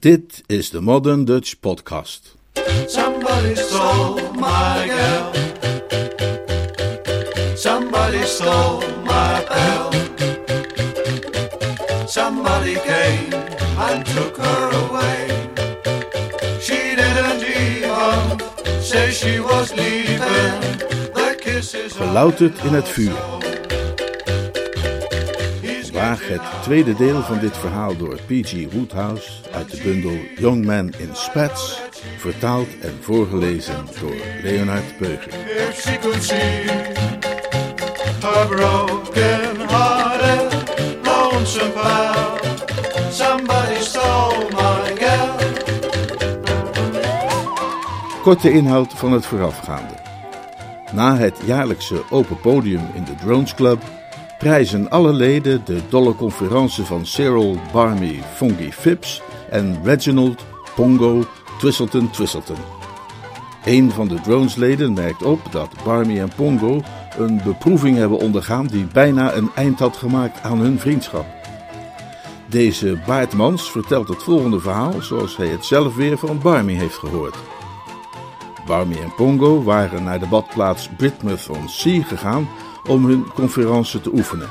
Dit is de Modern Dutch Podcast. Somebody stole my girl. Somebody stole my bell. Somebody came and took her away. She didn't even say she was leaving. The kisses Gelouterd in het vuur. Waag het tweede deel van dit verhaal door P.G. Woodhouse uit de bundel Young Man in Spats, vertaald en voorgelezen door Leonard Beuger. If she could see her broken hearted, lonesome pal, somebody stole my girl. Korte inhoud van het voorafgaande. Na het jaarlijkse open podium in de Drones Club prijzen alle leden de dolle conferentie van Cyril Barmy Fungi Phipps en Reginald Pongo Twistleton Twistleton. Een van de Drones-leden merkt op dat Barmy en Pongo een beproeving hebben ondergaan die bijna een eind had gemaakt aan hun vriendschap. Deze Baartmans vertelt het volgende verhaal zoals hij het zelf weer van Barmy heeft gehoord. Barmy en Pongo waren naar de badplaats Britmouth on Sea gegaan om hun conferentie te oefenen.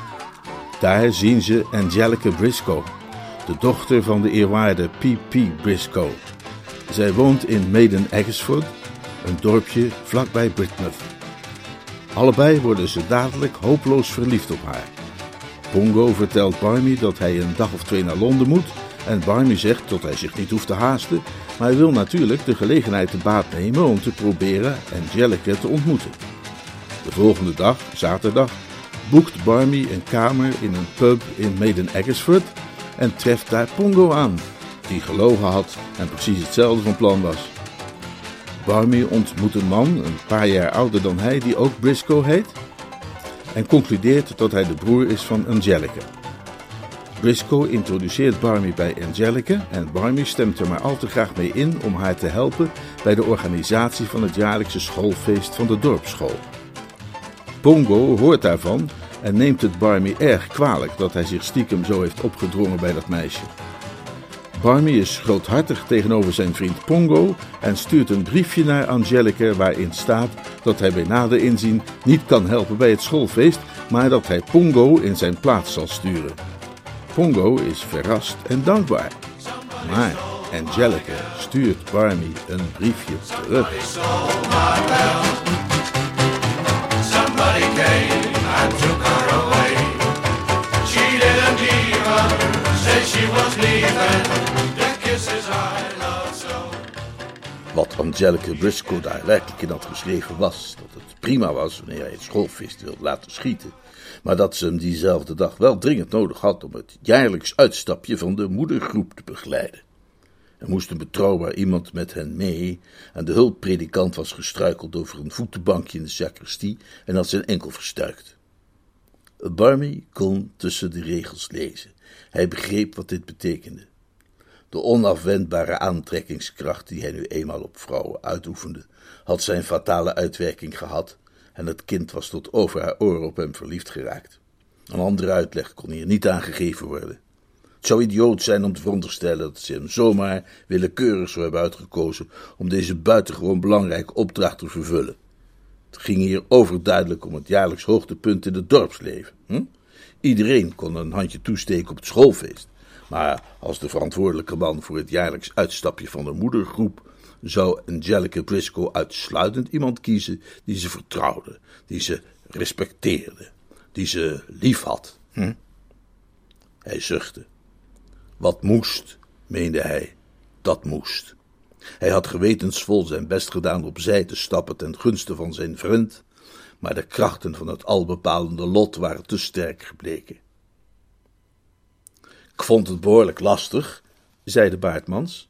Daar zien ze Angelica Briscoe, de dochter van de eerwaarde P.P. Briscoe. Zij woont in Maiden Eggesford, een dorpje vlakbij Britmouth. Allebei worden ze dadelijk hopeloos verliefd op haar. Pongo vertelt Barmy dat hij een dag of twee naar Londen moet en Barmy zegt dat hij zich niet hoeft te haasten, maar hij wil natuurlijk de gelegenheid te baat nemen om te proberen Angelica te ontmoeten. De volgende dag, zaterdag, boekt Barmy een kamer in een pub in Maiden Eggesford en treft daar Pongo aan, die gelogen had en precies hetzelfde van plan was. Barmy ontmoet een man, een paar jaar ouder dan hij, die ook Briscoe heet, en concludeert dat hij de broer is van Angelica. Briscoe introduceert Barmy bij Angelica en Barmy stemt er maar al te graag mee in om haar te helpen bij de organisatie van het jaarlijkse schoolfeest van de dorpsschool. Pongo hoort daarvan en neemt het Barmy erg kwalijk dat hij zich stiekem zo heeft opgedrongen bij dat meisje. Barmy is groothartig tegenover zijn vriend Pongo en stuurt een briefje naar Angelica waarin staat dat hij bij nader inzien niet kan helpen bij het schoolfeest, maar dat hij Pongo in zijn plaats zal sturen. Pongo is verrast en dankbaar. Maar Angelica stuurt Barmy een briefje terug. Was. Wat Angelica Briscoe daar werkelijk in had geschreven was dat het prima was wanneer hij het schoolfeest wilde laten schieten, maar dat ze hem diezelfde dag wel dringend nodig had om het jaarlijks uitstapje van de moedergroep te begeleiden. Er moest een betrouwbaar iemand met hen mee en de hulppredikant was gestruikeld over een voetenbankje in de sacristie en had zijn enkel verstuikt. Barmy kon tussen de regels lezen. Hij begreep wat dit betekende. De onafwendbare aantrekkingskracht die hij nu eenmaal op vrouwen uitoefende, had zijn fatale uitwerking gehad en het kind was tot over haar oren op hem verliefd geraakt. Een andere uitleg kon hier niet aangegeven worden. Het zou idioot zijn om te veronderstellen dat ze hem zomaar willekeurig zou hebben uitgekozen om deze buitengewoon belangrijke opdracht te vervullen. Het ging hier overduidelijk om het jaarlijks hoogtepunt in het dorpsleven. Hm? Iedereen kon een handje toesteken op het schoolfeest. Maar als de verantwoordelijke man voor het jaarlijks uitstapje van de moedergroep zou Angelica Briscoe uitsluitend iemand kiezen die ze vertrouwde, die ze respecteerde, die ze lief had. Hm? Hij zuchtte. Wat moest, meende hij, dat moest. Hij had gewetensvol zijn best gedaan opzij te stappen ten gunste van zijn vriend, maar de krachten van het albepalende lot waren te sterk gebleken. Ik vond het behoorlijk lastig, zei de baardmans,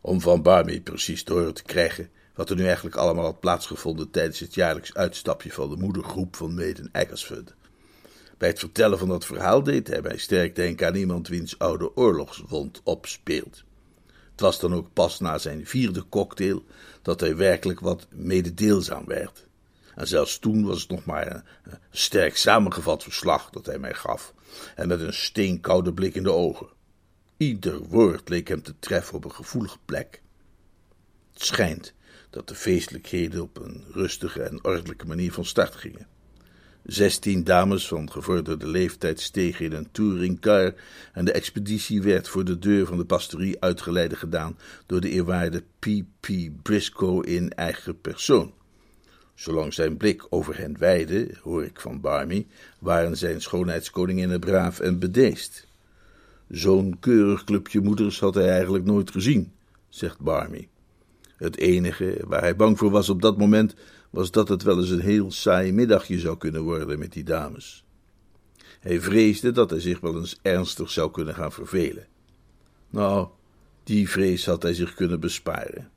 om van Barmy precies te horen te krijgen wat er nu eigenlijk allemaal had plaatsgevonden tijdens het jaarlijks uitstapje van de moedergroep van Maiden Eggersford. Bij het vertellen van dat verhaal deed hij mij sterk denken aan iemand wiens oude oorlogswond opspeelt. Het was dan ook pas na zijn vierde cocktail dat hij werkelijk wat mededeelzaam werd. En zelfs toen was het nog maar een, sterk samengevat verslag dat hij mij gaf, en met een steenkoude blik in de ogen. Ieder woord leek hem te treffen op een gevoelige plek. Het schijnt dat de feestelijkheden op een rustige en ordelijke manier van start gingen. Zestien dames van gevorderde leeftijd stegen in een touringcar en de expeditie werd voor de deur van de pastorie uitgeleide gedaan door de eerwaarde P.P. Briscoe in eigen persoon. Zolang zijn blik over hen weide, hoor ik van Barmy, waren zijn schoonheidskoninginnen braaf en bedeesd. Zo'n keurig clubje moeders had hij eigenlijk nooit gezien, zegt Barmy. Het enige waar hij bang voor was op dat moment was dat het wel eens een heel saai middagje zou kunnen worden met die dames. Hij vreesde dat hij zich wel eens ernstig zou kunnen gaan vervelen. Nou, die vrees had hij zich kunnen besparen.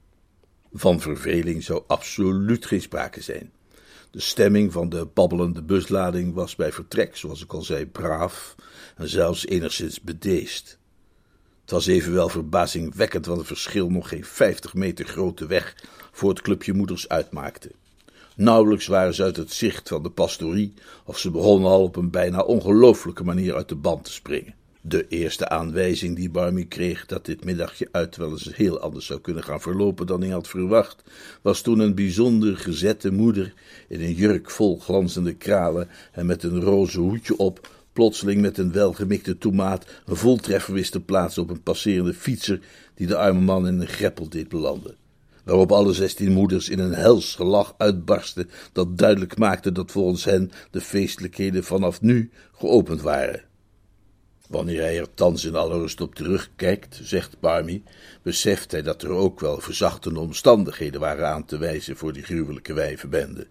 Van verveling zou absoluut geen sprake zijn. De stemming van de babbelende buslading was bij vertrek, zoals ik al zei, braaf en zelfs enigszins bedeesd. Het was evenwel verbazingwekkend wat het verschil nog geen vijftig meter grote weg voor het clubje moeders uitmaakte. Nauwelijks waren ze uit het zicht van de pastorie, of ze begonnen al op een bijna ongelooflijke manier uit de band te springen. De eerste aanwijzing die Barmy kreeg dat dit middagje uit wel eens heel anders zou kunnen gaan verlopen dan hij had verwacht, was toen een bijzonder gezette moeder in een jurk vol glanzende kralen en met een roze hoedje op, plotseling met een welgemikte tomaat een voltreffer wist te plaatsen op een passerende fietser die de arme man in een greppel deed belanden waarop alle zestien moeders in een hels gelach uitbarsten, dat duidelijk maakte dat volgens hen de feestelijkheden vanaf nu geopend waren. Wanneer hij er thans in alle rust op terugkijkt, zegt Barmy, beseft hij dat er ook wel verzachtende omstandigheden waren aan te wijzen voor die gruwelijke wijvenbende.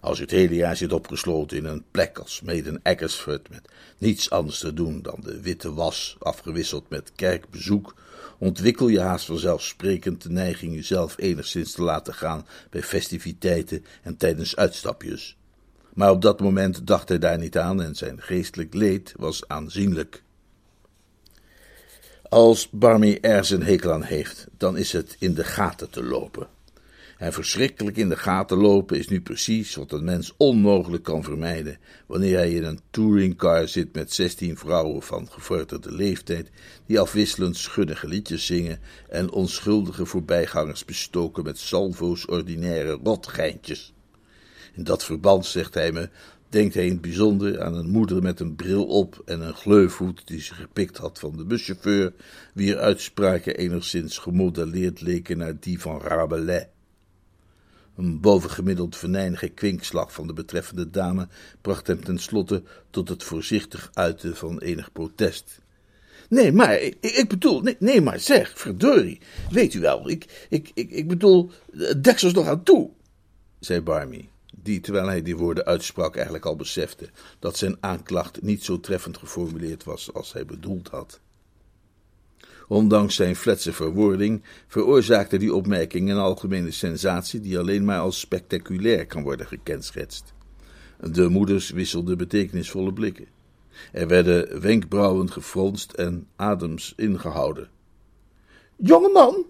Als je het hele jaar zit opgesloten in een plek als Maiden Eggersford met niets anders te doen dan de witte was, afgewisseld met kerkbezoek, ontwikkel je haast vanzelfsprekend de neiging jezelf enigszins te laten gaan bij festiviteiten en tijdens uitstapjes. Maar op dat moment dacht hij daar niet aan en zijn geestelijk leed was aanzienlijk. Als Barmy er een hekel aan heeft, dan is het in de gaten te lopen. En verschrikkelijk in de gaten lopen is nu precies wat een mens onmogelijk kan vermijden wanneer hij in een touringcar zit met zestien vrouwen van gevorderde leeftijd die afwisselend schunnige liedjes zingen en onschuldige voorbijgangers bestoken met salvo's ordinaire rotgeintjes. In dat verband, zegt hij me, denkt hij in het bijzonder aan een moeder met een bril op en een gleufhoed die ze gepikt had van de buschauffeur, wier uitspraken enigszins gemodelleerd leken naar die van Rabelais. Een bovengemiddeld venijnige kwinkslag van de betreffende dame bracht hem tenslotte tot het voorzichtig uiten van enig protest. Nee, maar, ik, ik bedoel, nee, maar zeg, verdorie, weet u wel, ik, ik, ik, ik bedoel, deksels nog aan toe, zei Barmy, die, terwijl hij die woorden uitsprak, eigenlijk al besefte dat zijn aanklacht niet zo treffend geformuleerd was als hij bedoeld had. Ondanks zijn fletse verwoording veroorzaakte die opmerking een algemene sensatie die alleen maar als spectaculair kan worden gekenschetst. De moeders wisselden betekenisvolle blikken. Er werden wenkbrauwen gefronst en adems ingehouden. Jongeman,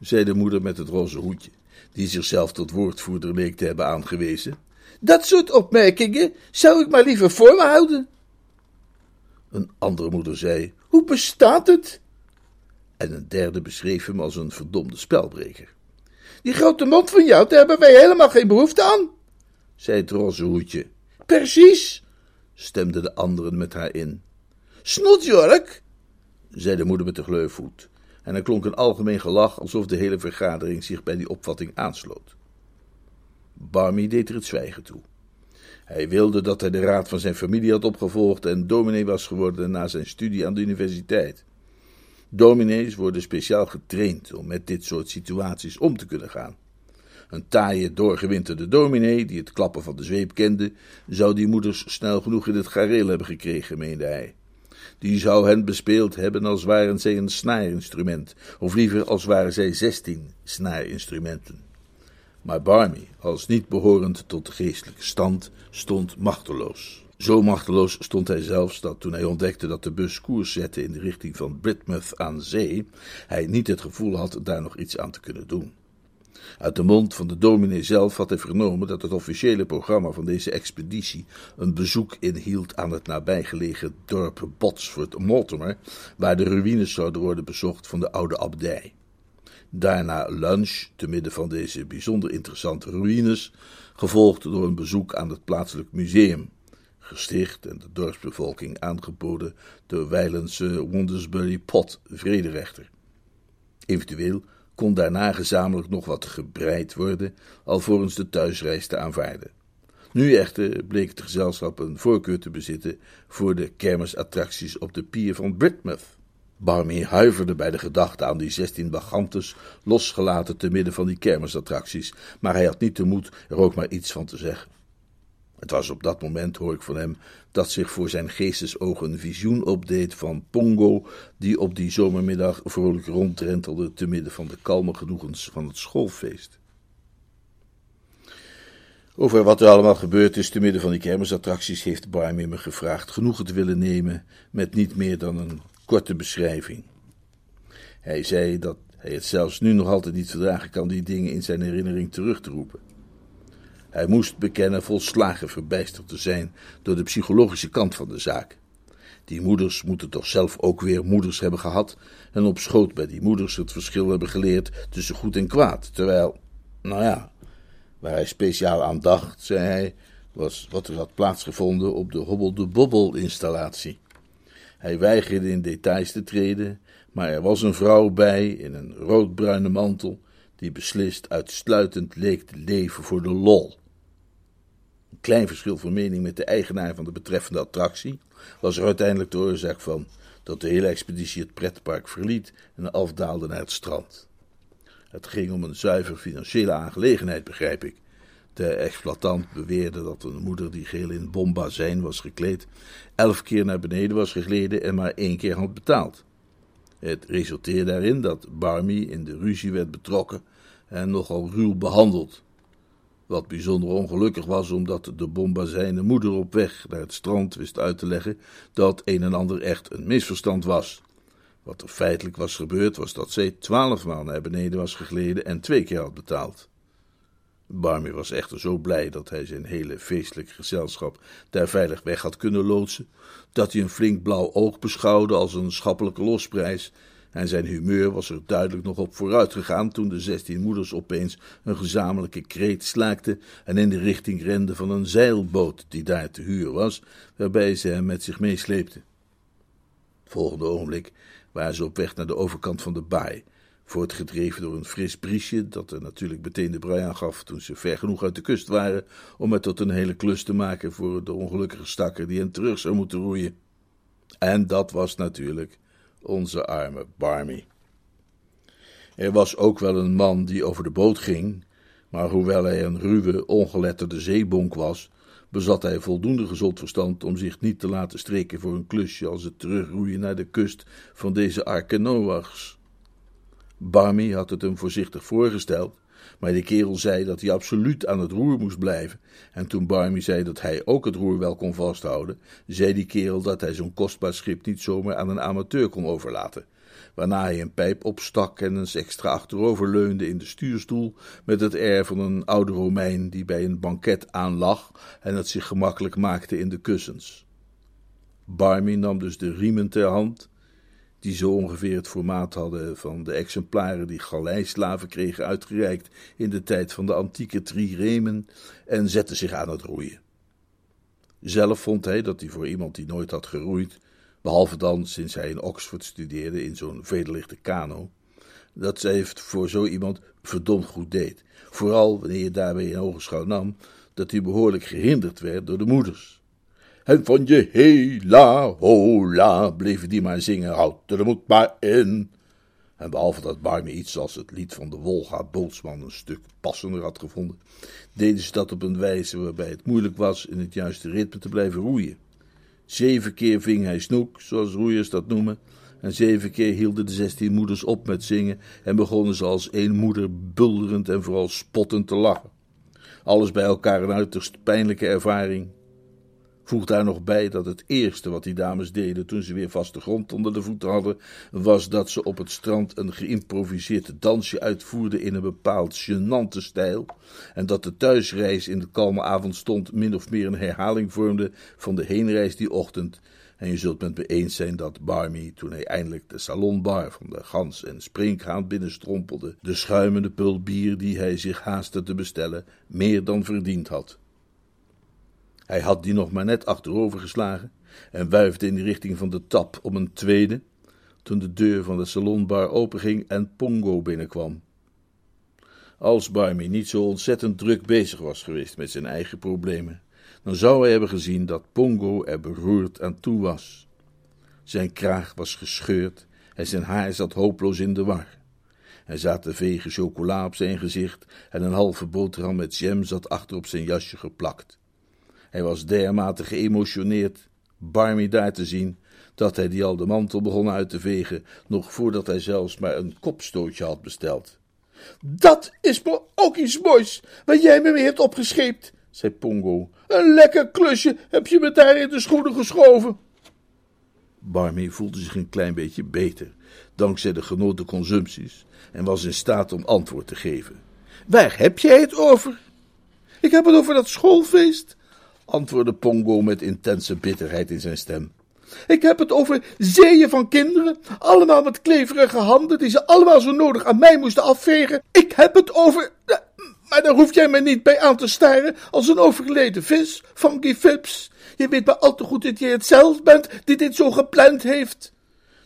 zei de moeder met het roze hoedje, die zichzelf tot woordvoerder leek te hebben aangewezen, dat soort opmerkingen zou ik maar liever voor me houden. Een andere moeder zei: Hoe bestaat het? En een derde beschreef hem als een verdomde spelbreker. Die grote mond van jou, daar hebben wij helemaal geen behoefte aan, zei het roze hoedje. Precies, stemden de anderen met haar in. Snotjurk, zei de moeder met de gleufvoet, en er klonk een algemeen gelach alsof de hele vergadering zich bij die opvatting aansloot. Barmy deed er het zwijgen toe. Hij wilde dat hij de raad van zijn familie had opgevolgd en dominee was geworden na zijn studie aan de universiteit. Dominees worden speciaal getraind om met dit soort situaties om te kunnen gaan. Een taaie, doorgewinterde dominee, die het klappen van de zweep kende, zou die moeders snel genoeg in het gareel hebben gekregen, meende hij. Die zou hen bespeeld hebben als waren zij een snaarinstrument, of liever als waren zij zestien snaarinstrumenten. Maar Barmy, als niet behorend tot de geestelijke stand, stond machteloos. Zo machteloos stond hij zelfs dat toen hij ontdekte dat de bus koers zette in de richting van Britmouth aan zee, hij niet het gevoel had daar nog iets aan te kunnen doen. Uit de mond van de dominee zelf had hij vernomen dat het officiële programma van deze expeditie een bezoek inhield aan het nabijgelegen dorp Botsford Mortimer, waar de ruïnes zouden worden bezocht van de oude abdij. Daarna lunch, te midden van deze bijzonder interessante ruïnes, gevolgd door een bezoek aan het plaatselijk museum, gesticht en de dorpsbevolking aangeboden door Weilense Wondersbury Pot, vrederechter. Eventueel kon daarna gezamenlijk nog wat gebreid worden, alvorens de thuisreis te aanvaarden. Nu echter bleek het gezelschap een voorkeur te bezitten voor de kermisattracties op de pier van Britmouth. Barmy huiverde bij de gedachte aan die zestien bagantes, losgelaten te midden van die kermisattracties, maar hij had niet de moed er ook maar iets van te zeggen. Het was op dat moment, hoor ik van hem, dat zich voor zijn geestesogen een visioen opdeed van Pongo, die op die zomermiddag vrolijk rondrentelde te midden van de kalme genoegens van het schoolfeest. Over wat er allemaal gebeurd is te midden van die kermisattracties heeft Barmy me gevraagd genoegen te willen nemen met niet meer dan een korte beschrijving. Hij zei dat hij het zelfs nu nog altijd niet verdragen kan die dingen in zijn herinnering terug te roepen. Hij moest bekennen volslagen verbijsterd te zijn door de psychologische kant van de zaak. Die moeders moeten toch zelf ook weer moeders hebben gehad en op schoot bij die moeders het verschil hebben geleerd tussen goed en kwaad. Terwijl, nou ja, waar hij speciaal aan dacht, zei hij, was wat er had plaatsgevonden op de Hobbel de Bobbel installatie. Hij weigerde in details te treden, maar er was een vrouw bij in een roodbruine mantel die beslist uitsluitend leek te leven voor de lol. Een klein verschil van mening met de eigenaar van de betreffende attractie was er uiteindelijk de oorzaak van dat de hele expeditie het pretpark verliet en afdaalde naar het strand. Het ging om een zuiver financiële aangelegenheid, begrijp ik. De exploitant beweerde dat een moeder die geheel in bombazijn was gekleed, elf keer naar beneden was gegleden en maar één keer had betaald. Het resulteerde daarin dat Barmy in de ruzie werd betrokken en nogal ruw behandeld. Wat bijzonder ongelukkig was, omdat de bombazijne moeder op weg naar het strand wist uit te leggen dat een en ander echt een misverstand was. Wat er feitelijk was gebeurd, was dat zij twaalf maal naar beneden was gegleden en twee keer had betaald. Barmy was echter zo blij dat hij zijn hele feestelijk gezelschap daar veilig weg had kunnen loodsen, dat hij een flink blauw oog beschouwde als een schappelijke losprijs, en zijn humeur was er duidelijk nog op vooruit gegaan toen de zestien moeders opeens een gezamenlijke kreet slaakten en in de richting renden van een zeilboot die daar te huur was, waarbij ze hem met zich meesleepten. Het volgende ogenblik waren ze op weg naar de overkant van de baai, voortgedreven door een fris briesje, dat er natuurlijk meteen de brui aan gaf toen ze ver genoeg uit de kust waren om het tot een hele klus te maken voor de ongelukkige stakker die hen terug zou moeten roeien. En dat was natuurlijk onze arme Barmy. Er was ook wel een man die over de boot ging, maar hoewel hij een ruwe, ongeletterde zeebonk was, bezat hij voldoende gezond verstand om zich niet te laten streken voor een klusje als het terugroeien naar de kust van deze Arke Noachs. Barmy had het hem voorzichtig voorgesteld, maar de kerel zei dat hij absoluut aan het roer moest blijven. En toen Barmy zei dat hij ook het roer wel kon vasthouden, zei die kerel dat hij zo'n kostbaar schip niet zomaar aan een amateur kon overlaten. Waarna hij een pijp opstak en eens extra achterover leunde in de stuurstoel met het air van een oude Romein die bij een banket aanlag en het zich gemakkelijk maakte in de kussens. Barmy nam dus de riemen ter hand die zo ongeveer het formaat hadden van de exemplaren die galeislaven kregen uitgereikt in de tijd van de antieke triremen, en zette zich aan het roeien. Zelf vond hij dat hij voor iemand die nooit had geroeid, behalve dan sinds hij in Oxford studeerde in zo'n vederlichte kano, dat zij het voor zo iemand verdomd goed deed. Vooral wanneer je daarbij in ogenschouw nam dat hij behoorlijk gehinderd werd door de moeders. En van je hela hola bleven die maar zingen, houd er moet maar in. En behalve dat Barmy iets als het lied van de Wolga Bootsman een stuk passender had gevonden, deden ze dat op een wijze waarbij het moeilijk was in het juiste ritme te blijven roeien. Zeven keer ving hij snoek, zoals roeiers dat noemen, en zeven keer hielden de zestien moeders op met zingen en begonnen ze als één moeder bulderend en vooral spottend te lachen. Alles bij elkaar een uiterst pijnlijke ervaring Voeg daar nog bij dat het eerste wat die dames deden toen ze weer vaste grond onder de voeten hadden, was dat ze op het strand een geïmproviseerd dansje uitvoerden in een bepaald gênante stijl, en dat de thuisreis in de kalme avondstond min of meer een herhaling vormde van de heenreis die ochtend. En je zult met me eens zijn dat Barmy, toen hij eindelijk de salonbar van de Gans en Springhaan binnenstrompelde, de schuimende pul bier die hij zich haastte te bestellen, meer dan verdiend had. Hij had die nog maar net achterover geslagen en wuifde in de richting van de tap om een tweede, toen de deur van de salonbar openging en Pongo binnenkwam. Als Barmy niet zo ontzettend druk bezig was geweest met zijn eigen problemen, dan zou hij hebben gezien dat Pongo er beroerd aan toe was. Zijn kraag was gescheurd en zijn haar zat hopeloos in de war. Hij zaten vegen chocola op zijn gezicht en een halve boterham met jam zat achter op zijn jasje geplakt. Hij was dermate geëmotioneerd Barmy daar te zien, dat hij die al de mantel begon uit te vegen, nog voordat hij zelfs maar een kopstootje had besteld. Dat is me ook iets moois, wat jij me weer hebt opgescheept, zei Pongo. Een lekker klusje heb je me daar in de schoenen geschoven. Barmy voelde zich een klein beetje beter, dankzij de genoten consumpties, en was in staat om antwoord te geven. Waar heb jij het over? Ik heb het over dat schoolfeest, antwoordde Pongo met intense bitterheid in zijn stem. Ik heb het over zeeën van kinderen, allemaal met kleverige handen, die ze allemaal zo nodig aan mij moesten afvegen. Ik heb het over. Maar daar hoef jij me niet bij aan te staren als een overleden vis, Funky Fips. Je weet maar al te goed dat jij het zelf bent die dit zo gepland heeft.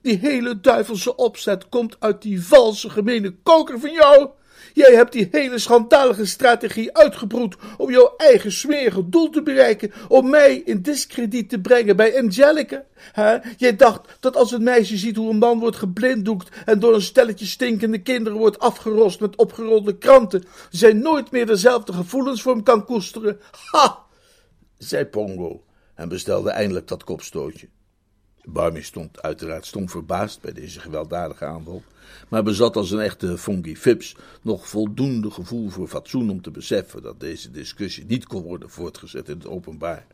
Die hele duivelse opzet komt uit die valse, gemene koker van jou. Jij hebt die hele schandalige strategie uitgebroed om jouw eigen smerige doel te bereiken, om mij in discrediet te brengen bij Angelica. He? Jij dacht dat als een meisje ziet hoe een man wordt geblinddoekt en door een stelletje stinkende kinderen wordt afgerost met opgerolde kranten, zij nooit meer dezelfde gevoelens voor hem kan koesteren. Ha! zei Pongo en bestelde eindelijk dat kopstootje. Barmy stond uiteraard stom verbaasd bij deze gewelddadige aanval, maar bezat als een echte funky fips nog voldoende gevoel voor fatsoen om te beseffen dat deze discussie niet kon worden voortgezet in het openbaar.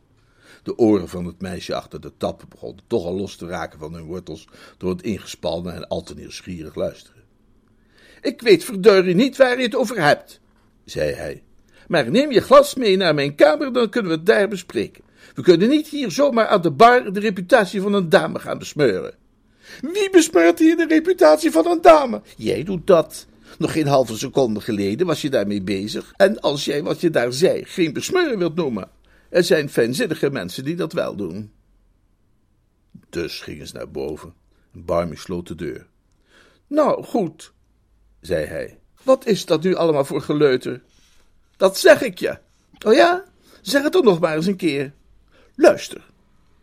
De oren van het meisje achter de tap begonnen toch al los te raken van hun wortels door het ingespannen en al te nieuwsgierig luisteren. Ik weet verdorie niet waar je het over hebt, zei hij. Maar neem je glas mee naar mijn kamer, dan kunnen we het daar bespreken. We kunnen niet hier zomaar aan de bar de reputatie van een dame gaan besmeuren. Wie besmeurt hier de reputatie van een dame? Jij doet dat. Nog geen halve seconde geleden was je daarmee bezig. En als jij wat je daar zei geen besmeuren wilt noemen. Er zijn fijnzinnige mensen die dat wel doen. Dus gingen ze naar boven. En Barmy sloot de deur. Nou, goed, zei hij. Wat is dat nu allemaal voor geleuter? Dat zeg ik je. Oh ja? Zeg het toch nog maar eens een keer. Luister.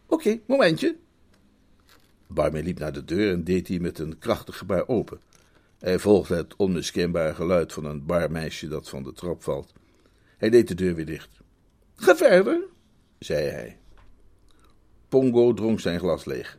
Oké, momentje. Barmy liep naar de deur en deed die met een krachtig gebaar open. Hij volgde het onmiskenbare geluid van een barmeisje dat van de trap valt. Hij deed de deur weer dicht. Ga verder, zei hij. Pongo dronk zijn glas leeg.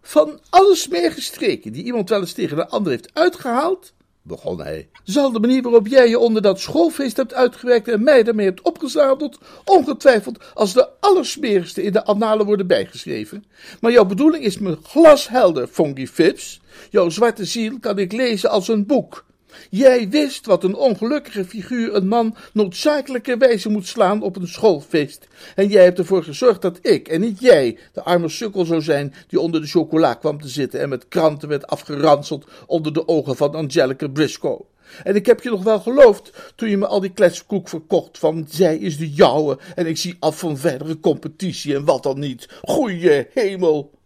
Van alle smerige streken die iemand wel eens tegen de ander heeft uitgehaald, begon hij, zal de manier waarop jij je onder dat schoolfeest hebt uitgewerkt en mij daarmee hebt opgezadeld, ongetwijfeld als de allersmerigste in de annalen worden bijgeschreven. Maar jouw bedoeling is me glashelder, Funky Fips. Jouw zwarte ziel kan ik lezen als een boek. Jij wist wat een ongelukkige figuur een man noodzakelijkerwijze moet slaan op een schoolfeest. En jij hebt ervoor gezorgd dat ik en niet jij de arme sukkel zou zijn die onder de chocola kwam te zitten en met kranten werd afgeranseld onder de ogen van Angelica Briscoe. En ik heb je nog wel geloofd toen je me al die kletskoek verkocht van zij is de jouwe en ik zie af van verdere competitie en wat dan niet. Goeie hemel!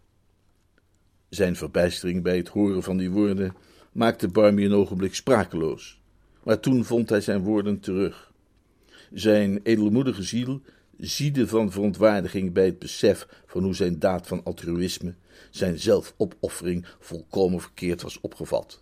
Zijn verbijstering bij het horen van die woorden maakte Barmy een ogenblik sprakeloos. Maar toen vond hij zijn woorden terug. Zijn edelmoedige ziel ziede van verontwaardiging bij het besef van hoe zijn daad van altruïsme, zijn zelfopoffering, volkomen verkeerd was opgevat.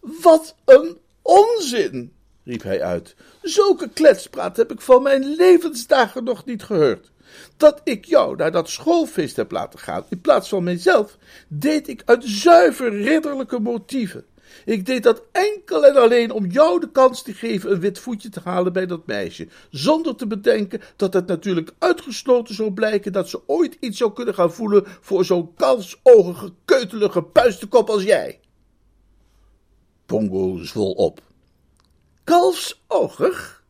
Wat een onzin, riep hij uit. Zulke kletspraat heb ik van mijn levensdagen nog niet gehoord. Dat ik jou naar dat schoolfeest heb laten gaan, in plaats van mijzelf, deed ik uit zuiver ridderlijke motieven. Ik deed dat enkel en alleen om jou de kans te geven een wit voetje te halen bij dat meisje, zonder te bedenken dat het natuurlijk uitgesloten zou blijken dat ze ooit iets zou kunnen gaan voelen voor zo'n kalfsogige, keutelige puistenkop als jij. Pongo zwol op. Kalfsogig?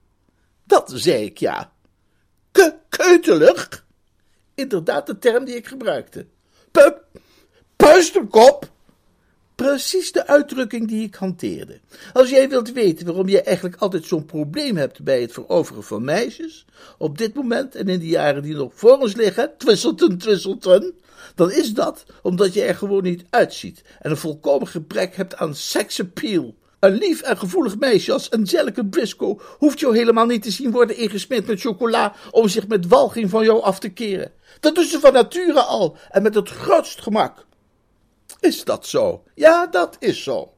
Dat zei ik ja. Ke? Inderdaad de term die ik gebruikte. Pup, puistenkop? Precies de uitdrukking die ik hanteerde. Als jij wilt weten waarom jij eigenlijk altijd zo'n probleem hebt bij het veroveren van meisjes, op dit moment en in de jaren die nog voor ons liggen, twisselten, twisselten, dan is dat omdat je er gewoon niet uitziet en een volkomen gebrek hebt aan seksappeal. Een lief en gevoelig meisje als Angelica Briscoe hoeft jou helemaal niet te zien worden ingesmeerd met chocola om zich met walging van jou af te keren. Dat doet ze van nature al en met het grootst gemak. Is dat zo? Ja, dat is zo.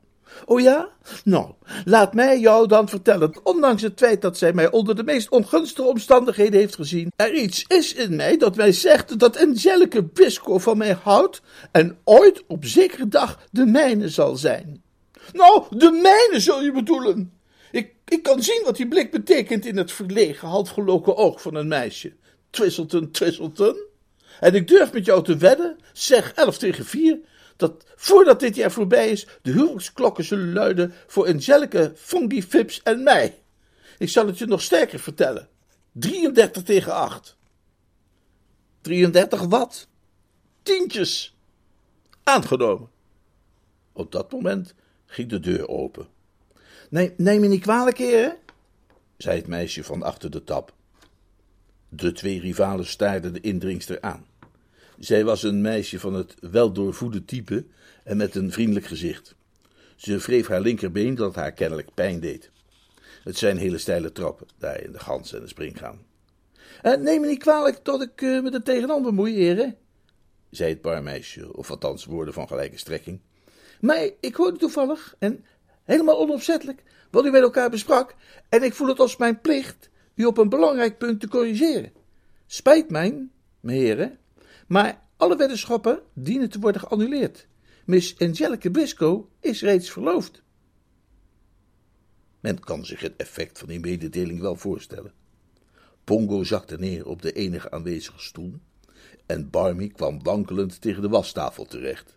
Oh ja? Nou, laat mij jou dan vertellen, ondanks het feit dat zij mij onder de meest ongunstige omstandigheden heeft gezien, er iets is in mij dat mij zegt dat Angelica Briscoe van mij houdt en ooit op zekere dag de mijne zal zijn. Nou, de mijne zul je bedoelen. Ik, ik kan zien wat die blik betekent in het verlegen, halfgeloken oog van een meisje. Twisselton, Twisselton. En ik durf met jou te wedden, zeg 11 tegen 4, dat voordat dit jaar voorbij is, de huwelijksklokken zullen luiden voor Angelica, Fongy Fips en mij. Ik zal het je nog sterker vertellen. 33 tegen 8. 33 wat? Tientjes. Aangenomen. Op dat moment ging de deur open. Neem, neem me niet kwalijk, heren, zei het meisje van achter de tap. De twee rivalen staarden de indringster aan. Zij was een meisje van het weldoorvoede type en met een vriendelijk gezicht. Ze wreef haar linkerbeen dat haar kennelijk pijn deed. Het zijn hele steile trappen, daar in de gans en de springgaan. Uh, neem me niet kwalijk dat ik uh, me er tegenaan bemoei, heren, zei het barmeisje, of althans woorden van gelijke strekking. Maar ik hoorde toevallig, en helemaal onopzettelijk, wat u met elkaar besprak, en ik voel het als mijn plicht u op een belangrijk punt te corrigeren. Spijt mij, heren, maar alle weddenschappen dienen te worden geannuleerd. Miss Angelica Briscoe is reeds verloofd. Men kan zich het effect van die mededeling wel voorstellen. Pongo zakte neer op de enige aanwezige stoel en Barmy kwam wankelend tegen de wastafel terecht.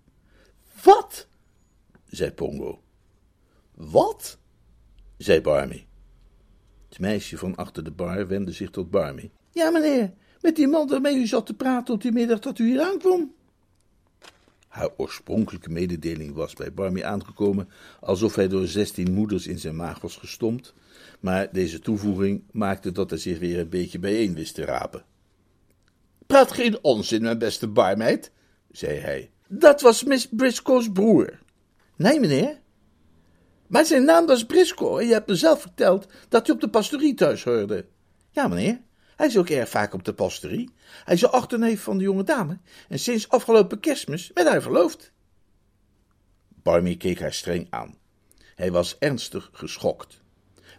Wat? Zei Pongo. Wat? zei Barmy. Het meisje van achter de bar wendde zich tot Barmy. Ja, meneer, met die man waarmee u zat te praten op die middag dat u hier aankwam. Haar oorspronkelijke mededeling was bij Barmy aangekomen alsof hij door zestien moeders in zijn maag was gestompt, maar deze toevoeging maakte dat hij zich weer een beetje bijeen wist te rapen. Praat geen onzin, mijn beste barmeid, zei hij. Dat was Miss Briscoe's broer. Nee, meneer. Maar zijn naam was Briscoe en je hebt me zelf verteld dat hij op de pastorie thuis hoorde. Ja, meneer. Hij is ook erg vaak op de pastorie. Hij is de achterneef van de jonge dame en sinds afgelopen kerstmis met haar verloofd. Barmy keek haar streng aan. Hij was ernstig geschokt.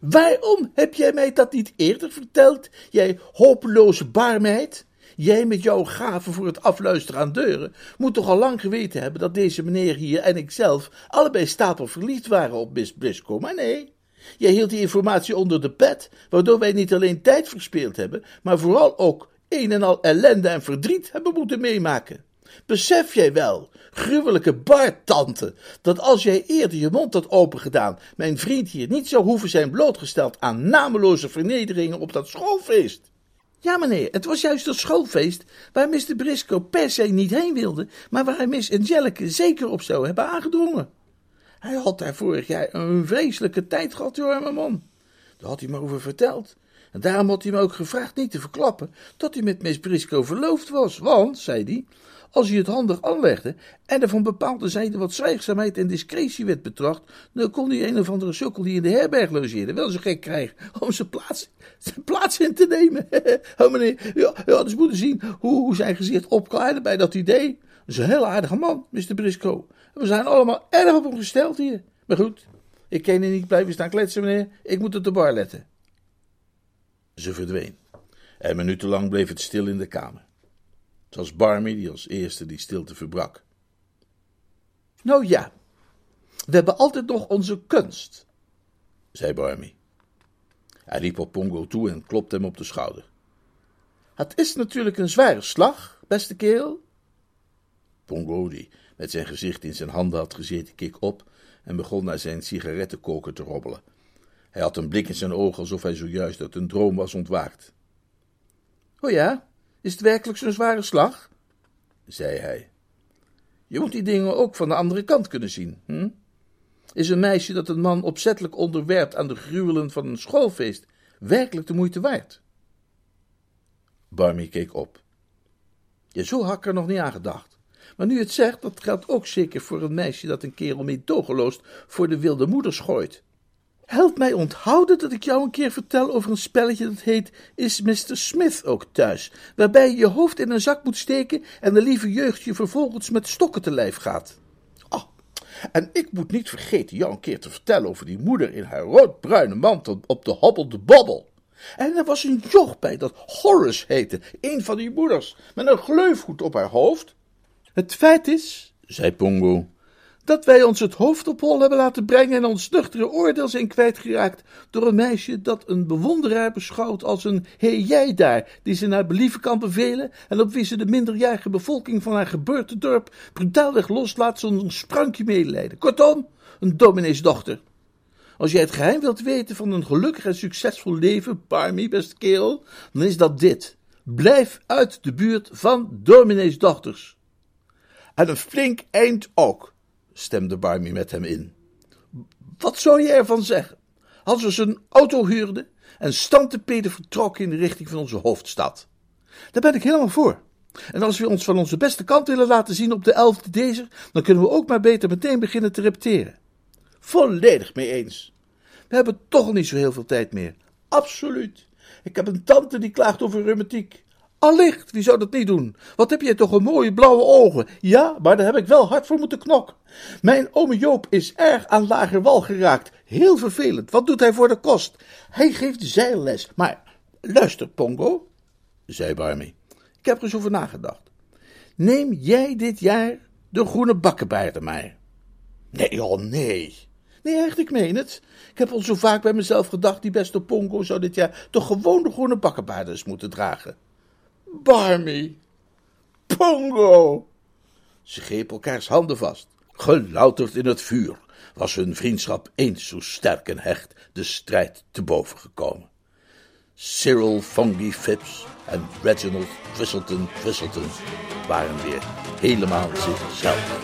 Waarom heb jij mij dat niet eerder verteld, jij hopeloze barmeid? Jij met jouw gave voor het afluisteren aan deuren moet toch al lang geweten hebben dat deze meneer hier en ikzelf allebei stapel verliefd waren op Miss Briscoe, maar nee. Jij hield die informatie onder de pet, waardoor wij niet alleen tijd verspeeld hebben, maar vooral ook een en al ellende en verdriet hebben moeten meemaken. Besef jij wel, gruwelijke bartante, dat als jij eerder je mond had opengedaan, mijn vriend hier niet zou hoeven zijn blootgesteld aan nameloze vernederingen op dat schoolfeest? Ja, meneer, het was juist dat schoolfeest waar Mr. Briscoe per se niet heen wilde, maar waar hij Miss Angelica zeker op zou hebben aangedrongen. Hij had daar vorig jaar een vreselijke tijd gehad, hoor, mijn man. Daar had hij me over verteld. En daarom had hij me ook gevraagd niet te verklappen dat hij met Miss Briscoe verloofd was. Want, zei hij, als hij het handig aanlegde en er van bepaalde zijden wat zwijgzaamheid en discretie werd betracht, dan kon hij een of andere sukkel die in de herberg logeerde wel zo gek krijgen om zijn plaats, zijn plaats in te nemen. oh meneer, ja, had eens moeten zien hoe, hoe zijn gezicht opklaarde bij dat idee. Dat is een heel aardige man, Mr. Briscoe. We zijn allemaal erg op hem gesteld hier. Maar goed, Ik kan hier niet blijven staan kletsen, meneer. Ik moet op de bar letten. Ze verdween. En minutenlang bleef het stil in de kamer. Het was Barmy die als eerste die stilte verbrak. Nou ja, we hebben altijd nog onze kunst, zei Barmy. Hij liep op Pongo toe en klopte hem op de schouder. Het is natuurlijk een zware slag, beste kerel. Pongo, die met zijn gezicht in zijn handen had gezeten, keek op en begon naar zijn sigarettenkoker te robbelen. Hij had een blik in zijn ogen alsof hij zojuist uit een droom was ontwaakt. O ja, is het werkelijk zo'n zware slag? zei hij. Je moet die dingen ook van de andere kant kunnen zien. Hm? Is een meisje dat een man opzettelijk onderwerpt aan de gruwelen van een schoolfeest werkelijk de moeite waard? Barmy keek op. Ja, zo had ik er nog niet aan gedacht. Maar nu het zegt, dat geldt ook zeker voor een meisje dat een kerel meedogenloos voor de wilde moeders gooit. Help mij onthouden dat ik jou een keer vertel over een spelletje dat heet Is Mr. Smith ook thuis? Waarbij je je hoofd in een zak moet steken en de lieve jeugd je vervolgens met stokken te lijf gaat. Oh, en ik moet niet vergeten jou een keer te vertellen over die moeder in haar roodbruine mantel op de hobbel bobbel. En er was een joch bij dat Horace heette, een van die moeders, met een gleufhoed op haar hoofd. Het feit is, zei Pongo, dat wij ons het hoofd op hol hebben laten brengen en ons nuchtere oordeel zijn kwijtgeraakt door een meisje dat een bewonderaar beschouwt als een hey jij daar, die ze naar believen kan bevelen en op wie ze de minderjarige bevolking van haar geboortedorp brutaalweg loslaat zonder een sprankje medelijden. Kortom, een domineesdochter. Als jij het geheim wilt weten van een gelukkig en succesvol leven, Barmy, beste kerel, dan is dat dit. Blijf uit de buurt van domineesdochters. En een flink eind ook stemde Barmy met hem in. Wat zou je ervan zeggen als we zijn auto huurden en stantepeden vertrokken in de richting van onze hoofdstad? Daar ben ik helemaal voor. En als we ons van onze beste kant willen laten zien op de 11e deze, dan kunnen we ook maar beter meteen beginnen te repeteren. Volledig mee eens. We hebben toch niet zo heel veel tijd meer. Absoluut. Ik heb een tante die klaagt over reumatiek. Allicht, wie zou dat niet doen? Wat heb jij toch een mooie blauwe ogen? Ja, maar daar heb ik wel hard voor moeten knokken. Mijn ome Joop is erg aan lager wal geraakt. Heel vervelend. Wat doet hij voor de kost? Hij geeft zeilles. Maar luister, Pongo, zei Barmy. Ik heb er eens over nagedacht. Neem jij dit jaar de groene bakkenbaarden maar? Nee, oh nee. Nee, echt, ik meen het. Ik heb al zo vaak bij mezelf gedacht, die beste Pongo zou dit jaar toch gewoon de groene bakkenbaarden moeten dragen. Barmy, Pongo. Ze greep elkaars handen vast. Gelouterd in het vuur was hun vriendschap eens zo sterk en hecht de strijd te boven gekomen. Cyril Fongy Phipps en Reginald Twistleton Twistleton waren weer helemaal zichzelf.